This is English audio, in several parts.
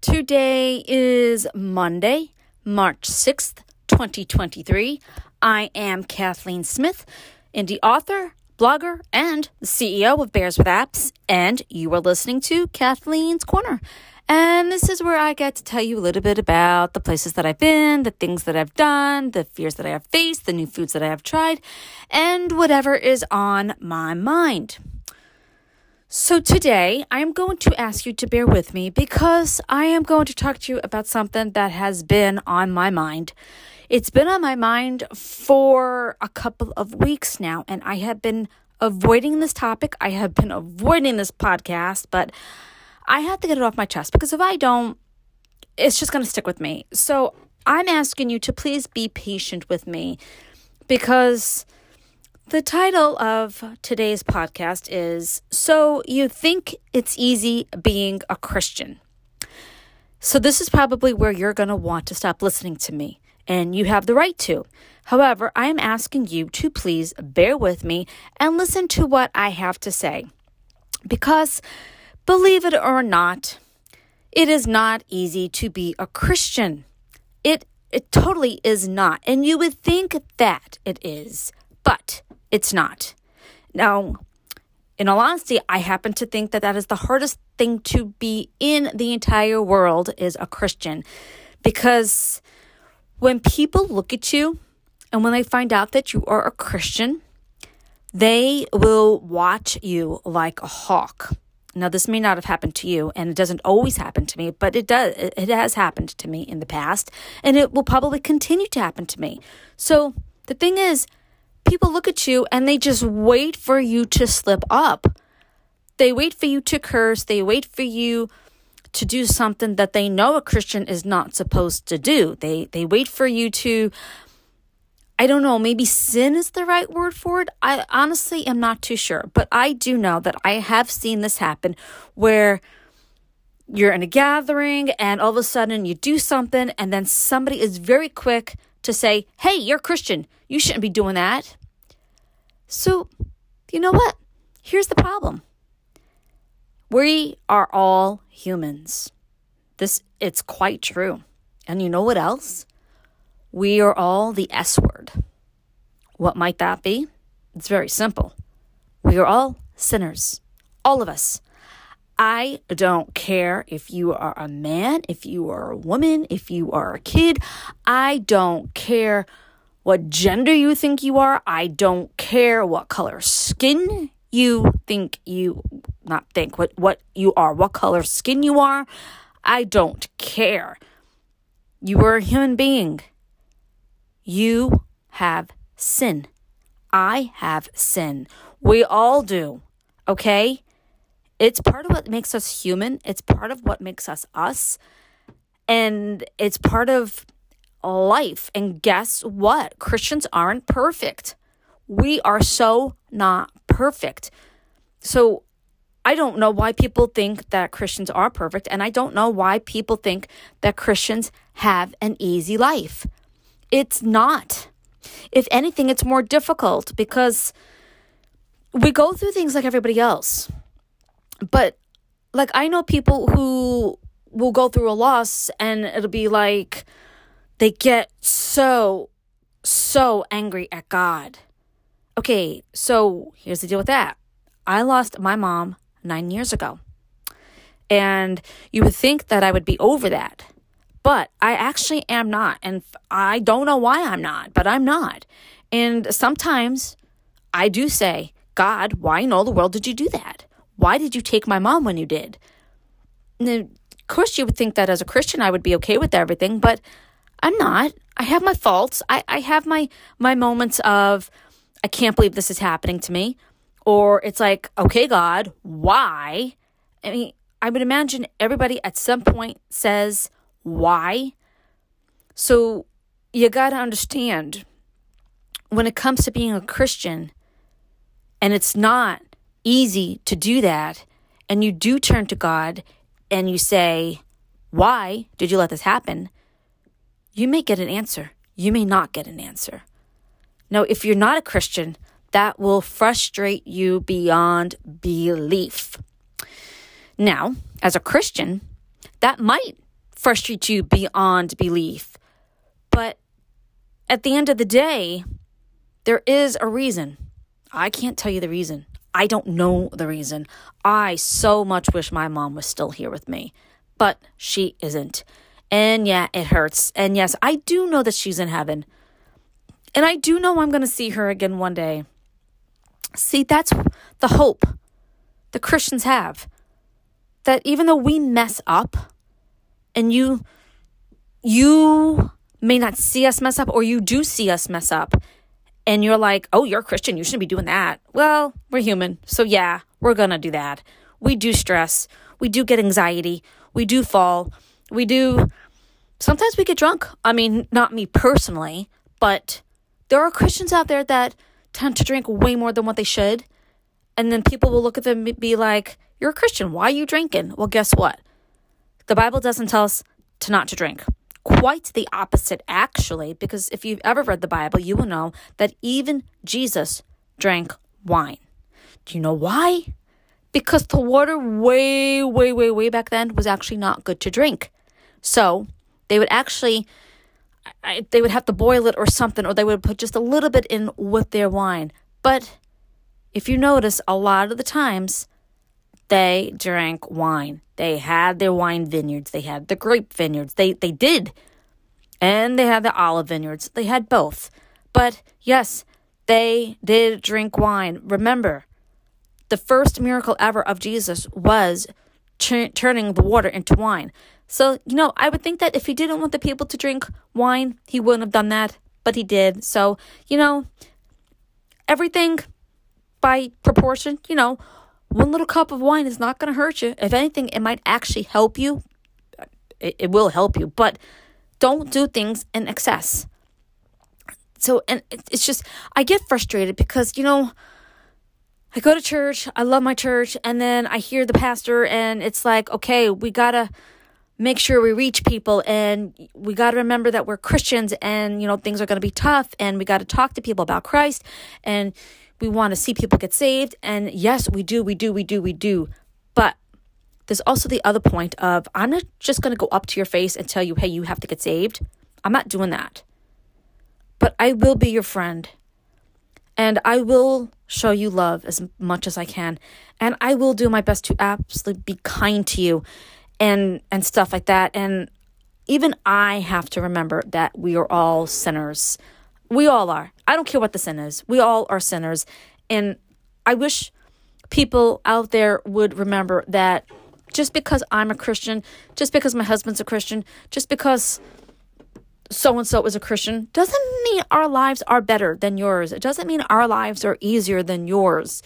Today is Monday, March 6th, 2023. I am Kathleen Smith, indie author, blogger, and the CEO of Bears with Apps, and you are listening to Kathleen's Corner. And this is where I get to tell you a little bit about the places that I've been, the things that I've done, the fears that I have faced, the new foods that I have tried, and whatever is on my mind. So, today I'm going to ask you to bear with me because I am going to talk to you about something that has been on my mind. It's been on my mind for a couple of weeks now, and I have been avoiding this topic. I have been avoiding this podcast, but I have to get it off my chest because if I don't, it's just going to stick with me. So, I'm asking you to please be patient with me because the title of today's podcast is So You Think It's Easy Being a Christian. So, this is probably where you're going to want to stop listening to me, and you have the right to. However, I am asking you to please bear with me and listen to what I have to say. Because, believe it or not, it is not easy to be a Christian. It, it totally is not. And you would think that it is. But it's not. Now, in all honesty, I happen to think that that is the hardest thing to be in the entire world is a Christian. Because when people look at you and when they find out that you are a Christian, they will watch you like a hawk. Now, this may not have happened to you, and it doesn't always happen to me, but it does. It has happened to me in the past, and it will probably continue to happen to me. So, the thing is, people look at you and they just wait for you to slip up. They wait for you to curse. They wait for you to do something that they know a Christian is not supposed to do. They they wait for you to I don't know, maybe sin is the right word for it. I honestly am not too sure, but I do know that I have seen this happen where you're in a gathering and all of a sudden you do something and then somebody is very quick to say, hey, you're Christian. You shouldn't be doing that. So, you know what? Here's the problem. We are all humans. This it's quite true. And you know what else? We are all the S word. What might that be? It's very simple. We are all sinners. All of us. I don't care if you are a man, if you are a woman, if you are a kid. I don't care what gender you think you are. I don't care what color skin you think you not think what what you are, what color skin you are. I don't care. You are a human being. You have sin. I have sin. We all do. Okay? It's part of what makes us human. It's part of what makes us us. And it's part of life. And guess what? Christians aren't perfect. We are so not perfect. So I don't know why people think that Christians are perfect. And I don't know why people think that Christians have an easy life. It's not. If anything, it's more difficult because we go through things like everybody else. But like I know people who will go through a loss and it'll be like they get so so angry at God. Okay, so here's the deal with that. I lost my mom 9 years ago. And you would think that I would be over that. But I actually am not. And I don't know why I'm not, but I'm not. And sometimes I do say, God, why in all the world did you do that? Why did you take my mom when you did? Of course, you would think that as a Christian, I would be okay with everything, but I'm not. I have my faults. I, I have my my moments of I can't believe this is happening to me. Or it's like, okay, God, why? I mean, I would imagine everybody at some point says, why? So you got to understand when it comes to being a Christian, and it's not easy to do that. And you do turn to God and you say, Why did you let this happen? You may get an answer. You may not get an answer. Now, if you're not a Christian, that will frustrate you beyond belief. Now, as a Christian, that might frustrate you beyond belief. But at the end of the day, there is a reason. I can't tell you the reason. I don't know the reason. I so much wish my mom was still here with me, but she isn't. And yeah, it hurts. And yes, I do know that she's in heaven. And I do know I'm going to see her again one day. See, that's the hope the Christians have. That even though we mess up and you you may not see us mess up or you do see us mess up and you're like, "Oh, you're a Christian, you shouldn't be doing that." Well, we're human. So yeah, we're going to do that. We do stress. We do get anxiety. We do fall. We do sometimes we get drunk. I mean, not me personally, but there are Christians out there that tend to drink way more than what they should. And then people will look at them and be like, You're a Christian. Why are you drinking? Well, guess what? The Bible doesn't tell us to not to drink. Quite the opposite, actually, because if you've ever read the Bible, you will know that even Jesus drank wine. Do you know why? Because the water, way, way, way, way back then, was actually not good to drink. So they would actually I, they would have to boil it or something, or they would put just a little bit in with their wine. But if you notice, a lot of the times they drank wine. They had their wine vineyards. They had the grape vineyards. They they did, and they had the olive vineyards. They had both. But yes, they did drink wine. Remember, the first miracle ever of Jesus was ch- turning the water into wine. So, you know, I would think that if he didn't want the people to drink wine, he wouldn't have done that, but he did. So, you know, everything by proportion, you know, one little cup of wine is not going to hurt you. If anything, it might actually help you. It, it will help you, but don't do things in excess. So, and it's just, I get frustrated because, you know, I go to church, I love my church, and then I hear the pastor, and it's like, okay, we gotta make sure we reach people and we got to remember that we're Christians and you know things are going to be tough and we got to talk to people about Christ and we want to see people get saved and yes we do we do we do we do. But there's also the other point of I'm not just going to go up to your face and tell you hey you have to get saved. I'm not doing that. But I will be your friend and I will show you love as much as I can and I will do my best to absolutely be kind to you and and stuff like that. And even I have to remember that we are all sinners. We all are. I don't care what the sin is. We all are sinners. And I wish people out there would remember that just because I'm a Christian, just because my husband's a Christian, just because so and so is a Christian, doesn't mean our lives are better than yours. It doesn't mean our lives are easier than yours.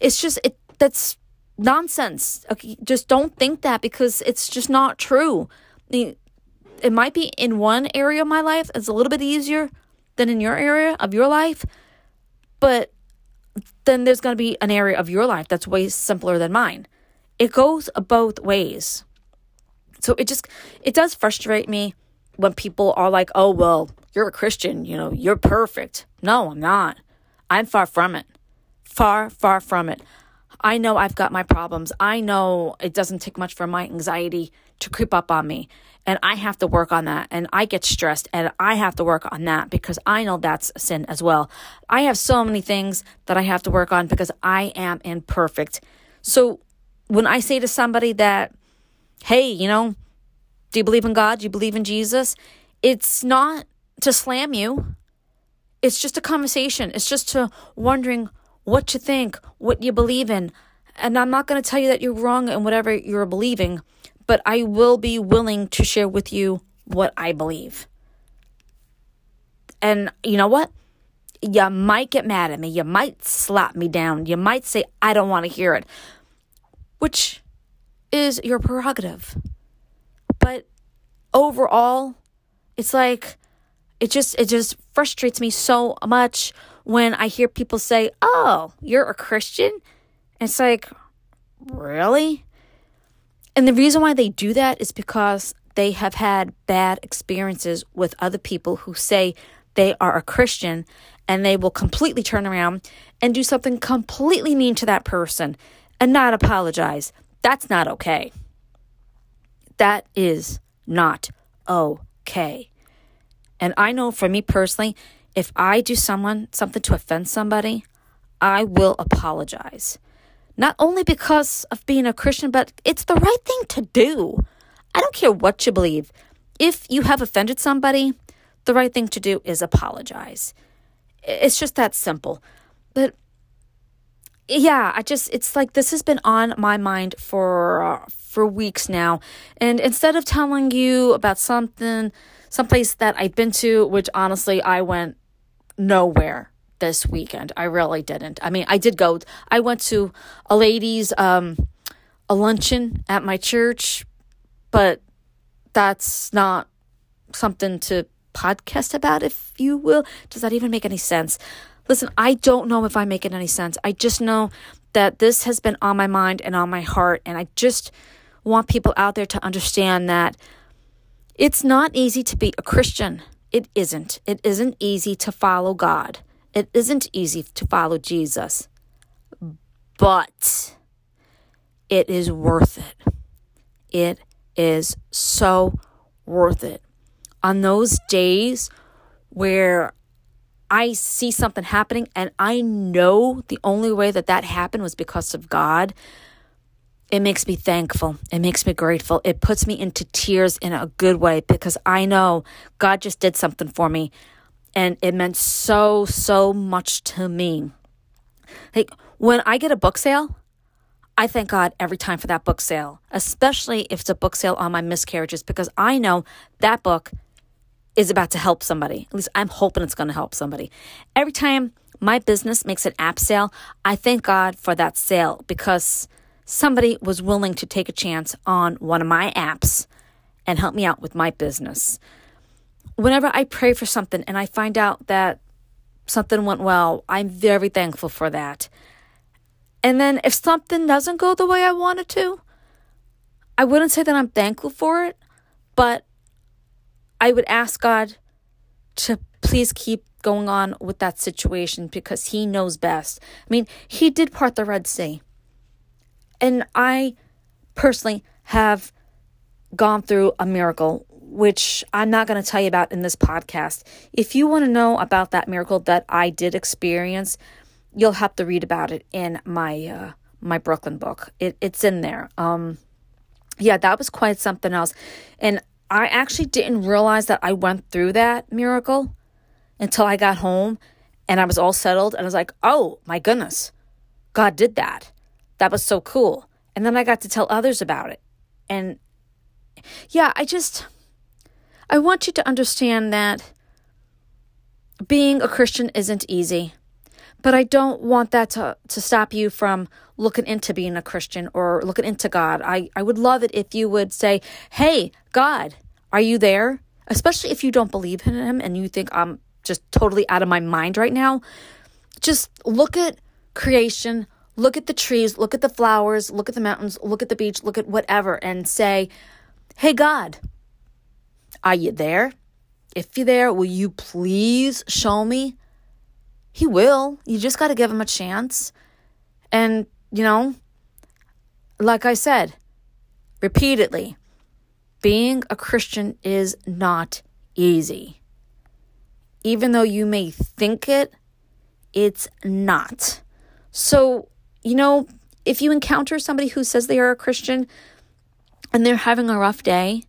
It's just it that's nonsense. Okay, just don't think that because it's just not true. it might be in one area of my life it's a little bit easier than in your area of your life, but then there's going to be an area of your life that's way simpler than mine. It goes both ways. So it just it does frustrate me when people are like, "Oh, well, you're a Christian, you know, you're perfect." No, I'm not. I'm far from it. Far, far from it. I know I've got my problems. I know it doesn't take much for my anxiety to creep up on me. And I have to work on that. And I get stressed and I have to work on that because I know that's a sin as well. I have so many things that I have to work on because I am imperfect. So when I say to somebody that, hey, you know, do you believe in God? Do you believe in Jesus? It's not to slam you. It's just a conversation. It's just to wondering what you think, what you believe in. And I'm not going to tell you that you're wrong in whatever you're believing, but I will be willing to share with you what I believe. And you know what? You might get mad at me. You might slap me down. You might say, I don't want to hear it, which is your prerogative. But overall, it's like, it just, it just frustrates me so much when I hear people say, Oh, you're a Christian. It's like, Really? And the reason why they do that is because they have had bad experiences with other people who say they are a Christian and they will completely turn around and do something completely mean to that person and not apologize. That's not okay. That is not okay. And I know for me personally, if I do someone something to offend somebody, I will apologize. Not only because of being a Christian, but it's the right thing to do. I don't care what you believe. If you have offended somebody, the right thing to do is apologize. It's just that simple. But yeah, I just it's like this has been on my mind for uh, for weeks now. And instead of telling you about something someplace that I've been to, which honestly I went nowhere this weekend. I really didn't. I mean, I did go. I went to a ladies um a luncheon at my church, but that's not something to podcast about if you will. Does that even make any sense? Listen, I don't know if I'm making any sense. I just know that this has been on my mind and on my heart and I just want people out there to understand that it's not easy to be a Christian. It isn't. It isn't easy to follow God. It isn't easy to follow Jesus, but it is worth it. It is so worth it. On those days where I see something happening and I know the only way that that happened was because of God, it makes me thankful. It makes me grateful. It puts me into tears in a good way because I know God just did something for me and it meant so, so much to me. Like when I get a book sale, I thank God every time for that book sale, especially if it's a book sale on my miscarriages, because I know that book is about to help somebody. At least I'm hoping it's going to help somebody. Every time my business makes an app sale, I thank God for that sale because somebody was willing to take a chance on one of my apps and help me out with my business whenever I pray for something and I find out that something went well, I'm very thankful for that. And then if something doesn't go the way I want it to, I wouldn't say that I'm thankful for it, but I would ask God to please keep going on with that situation because He knows best. I mean, He did part the Red Sea. And I personally have gone through a miracle which I'm not going to tell you about in this podcast. If you want to know about that miracle that I did experience, you'll have to read about it in my uh, my Brooklyn book. It, it's in there. Um, yeah, that was quite something else, and I actually didn't realize that I went through that miracle until I got home and I was all settled, and I was like, "Oh my goodness, God did that. That was so cool." And then I got to tell others about it, and yeah, I just I want you to understand that being a Christian isn't easy, but I don't want that to, to stop you from looking into being a Christian or looking into God. I, I would love it if you would say, Hey, God, are you there? Especially if you don't believe in Him and you think I'm just totally out of my mind right now. Just look at creation, look at the trees, look at the flowers, look at the mountains, look at the beach, look at whatever, and say, Hey, God, are you there? If you're there, will you please show me? He will. You just got to give him a chance. And, you know, like I said repeatedly, being a Christian is not easy. Even though you may think it, it's not. So, you know, if you encounter somebody who says they are a Christian and they're having a rough day,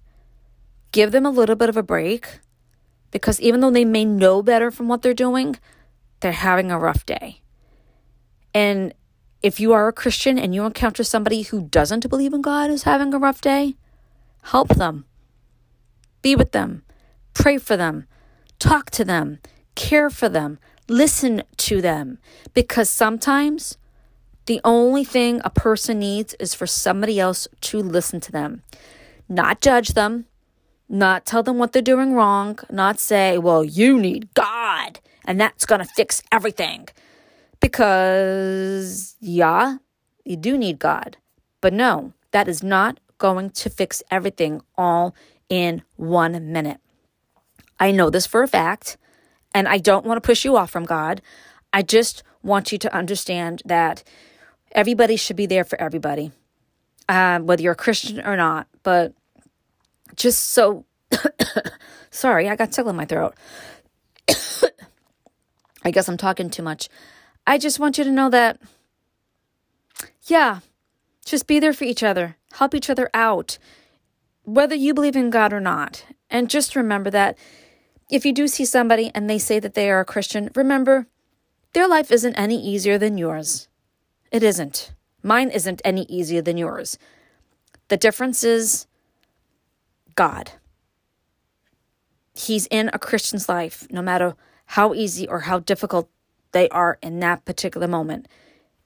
give them a little bit of a break because even though they may know better from what they're doing, they're having a rough day. And if you are a Christian and you encounter somebody who doesn't believe in God is having a rough day, help them. Be with them. Pray for them. Talk to them. Care for them. Listen to them. Because sometimes the only thing a person needs is for somebody else to listen to them, not judge them, not tell them what they're doing wrong, not say, well, you need God and that's going to fix everything. Because, yeah, you do need God. But no, that is not going to fix everything all in one minute. I know this for a fact, and I don't want to push you off from God. I just want you to understand that everybody should be there for everybody, uh, whether you're a Christian or not. But just so sorry, I got tickle in my throat. I guess I'm talking too much. I just want you to know that, yeah, just be there for each other, help each other out, whether you believe in God or not. And just remember that if you do see somebody and they say that they are a Christian, remember their life isn't any easier than yours. It isn't. Mine isn't any easier than yours. The difference is God. He's in a Christian's life, no matter how easy or how difficult they are in that particular moment.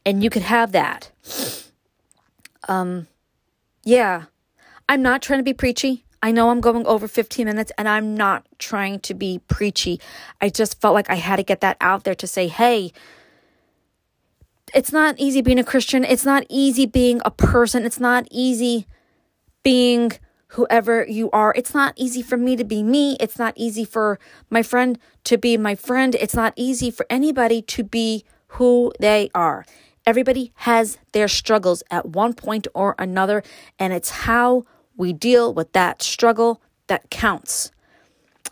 And you could have that. Um, yeah, I'm not trying to be preachy. I know I'm going over 15 minutes and I'm not trying to be preachy. I just felt like I had to get that out there to say, hey, it's not easy being a Christian. It's not easy being a person. It's not easy being whoever you are. It's not easy for me to be me. It's not easy for my friend to be my friend. It's not easy for anybody to be who they are. Everybody has their struggles at one point or another, and it's how we deal with that struggle that counts.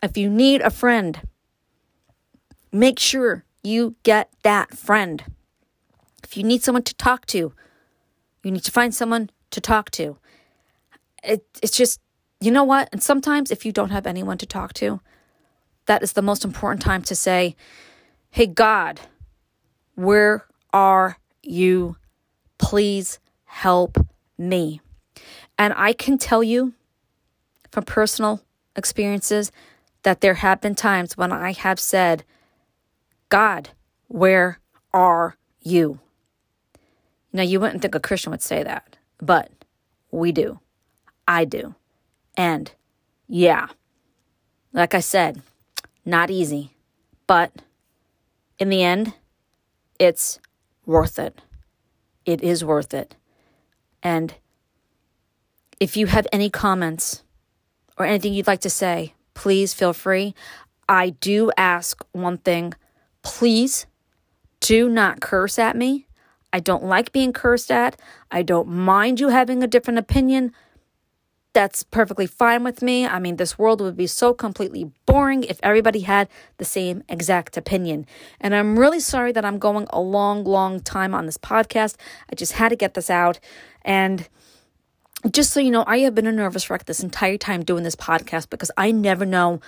If you need a friend, make sure you get that friend. If you need someone to talk to, you need to find someone to talk to it, it's just, you know what? And sometimes if you don't have anyone to talk to, that is the most important time to say, Hey, God, where are you? Please help me. And I can tell you from personal experiences that there have been times when I have said, God, where are you? Now, you wouldn't think a Christian would say that, but we do. I do. And yeah, like I said, not easy, but in the end, it's worth it. It is worth it. And if you have any comments or anything you'd like to say, please feel free. I do ask one thing please do not curse at me. I don't like being cursed at. I don't mind you having a different opinion that's perfectly fine with me. I mean, this world would be so completely boring if everybody had the same exact opinion. And I'm really sorry that I'm going a long, long time on this podcast. I just had to get this out. And just so you know, I have been a nervous wreck this entire time doing this podcast because I never know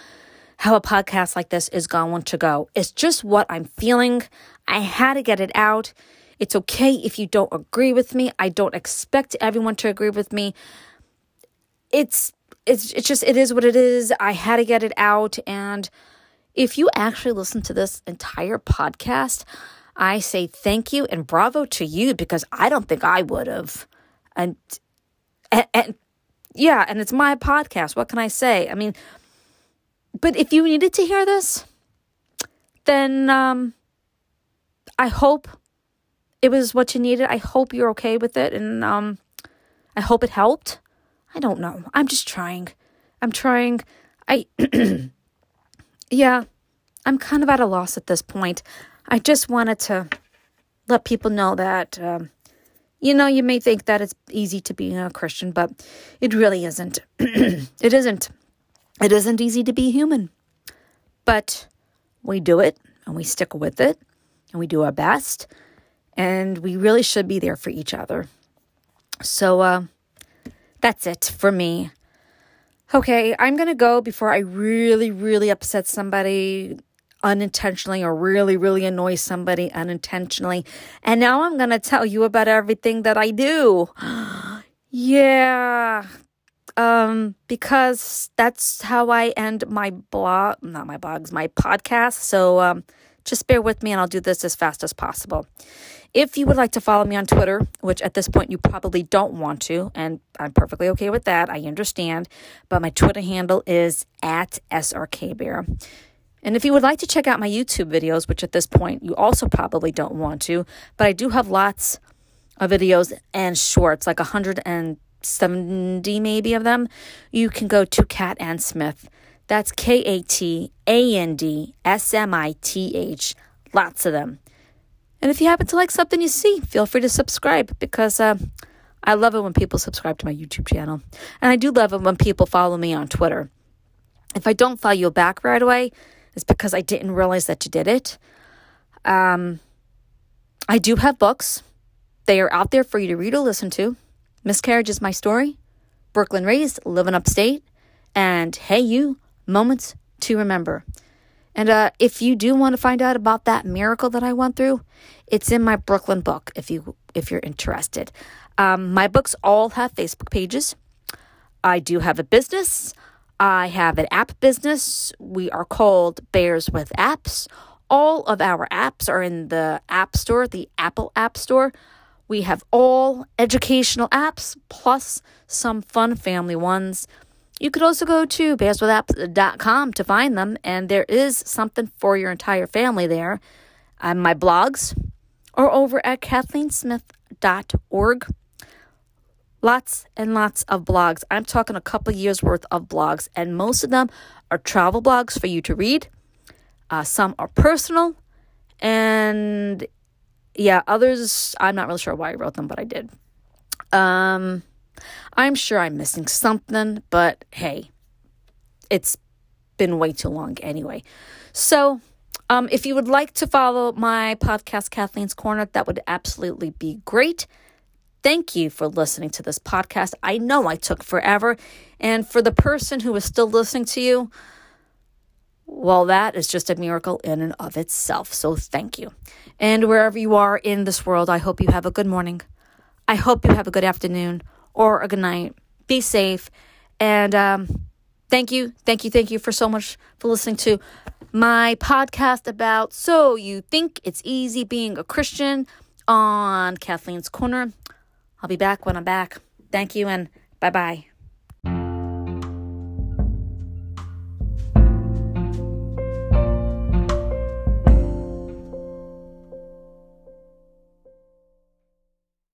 how a podcast like this is going to go. It's just what I'm feeling. I had to get it out. It's okay if you don't agree with me. I don't expect everyone to agree with me it's it's it's just it is what it is. I had to get it out and if you actually listen to this entire podcast, I say thank you and bravo to you because I don't think I would have. And, and, and yeah, and it's my podcast. What can I say? I mean, but if you needed to hear this, then um, I hope it was what you needed. I hope you're okay with it, and um, I hope it helped. I don't know. I'm just trying. I'm trying. I, yeah, I'm kind of at a loss at this point. I just wanted to let people know that, um, you know, you may think that it's easy to be a Christian, but it really isn't. it isn't. It isn't easy to be human. But we do it and we stick with it and we do our best and we really should be there for each other. So, uh, that's it for me. Okay, I'm going to go before I really, really upset somebody unintentionally or really, really annoy somebody unintentionally. And now I'm going to tell you about everything that I do. yeah. Um, because that's how I end my blog, not my blogs, my podcast. So, um, just bear with me and I'll do this as fast as possible. If you would like to follow me on Twitter, which at this point you probably don't want to, and I'm perfectly okay with that, I understand, but my Twitter handle is at SRKBear. And if you would like to check out my YouTube videos, which at this point you also probably don't want to, but I do have lots of videos and shorts, like 170 maybe of them, you can go to Kat and Smith. That's K A T A N D S M I T H. Lots of them. And if you happen to like something you see, feel free to subscribe because uh, I love it when people subscribe to my YouTube channel. And I do love it when people follow me on Twitter. If I don't follow you back right away, it's because I didn't realize that you did it. Um, I do have books. They are out there for you to read or listen to. Miscarriage is my story. Brooklyn raised, living upstate, and Hey You, Moments to Remember. And uh, if you do want to find out about that miracle that I went through, it's in my Brooklyn book. If you if you're interested, um, my books all have Facebook pages. I do have a business. I have an app business. We are called Bears with Apps. All of our apps are in the App Store, the Apple App Store. We have all educational apps plus some fun family ones. You could also go to bearswithapps.com to find them, and there is something for your entire family there. On my blogs are over at kathleensmith.org. Lots and lots of blogs. I'm talking a couple years worth of blogs, and most of them are travel blogs for you to read. Uh, some are personal, and yeah, others I'm not really sure why I wrote them, but I did. Um, I'm sure I'm missing something, but hey, it's been way too long anyway. So, um, if you would like to follow my podcast, Kathleen's Corner, that would absolutely be great. Thank you for listening to this podcast. I know I took forever. And for the person who is still listening to you, well, that is just a miracle in and of itself. So thank you. And wherever you are in this world, I hope you have a good morning. I hope you have a good afternoon or a good night. Be safe. And um, thank you, thank you, thank you for so much for listening to my podcast about So You Think It's Easy Being a Christian on Kathleen's Corner. I'll be back when I'm back. Thank you and bye bye.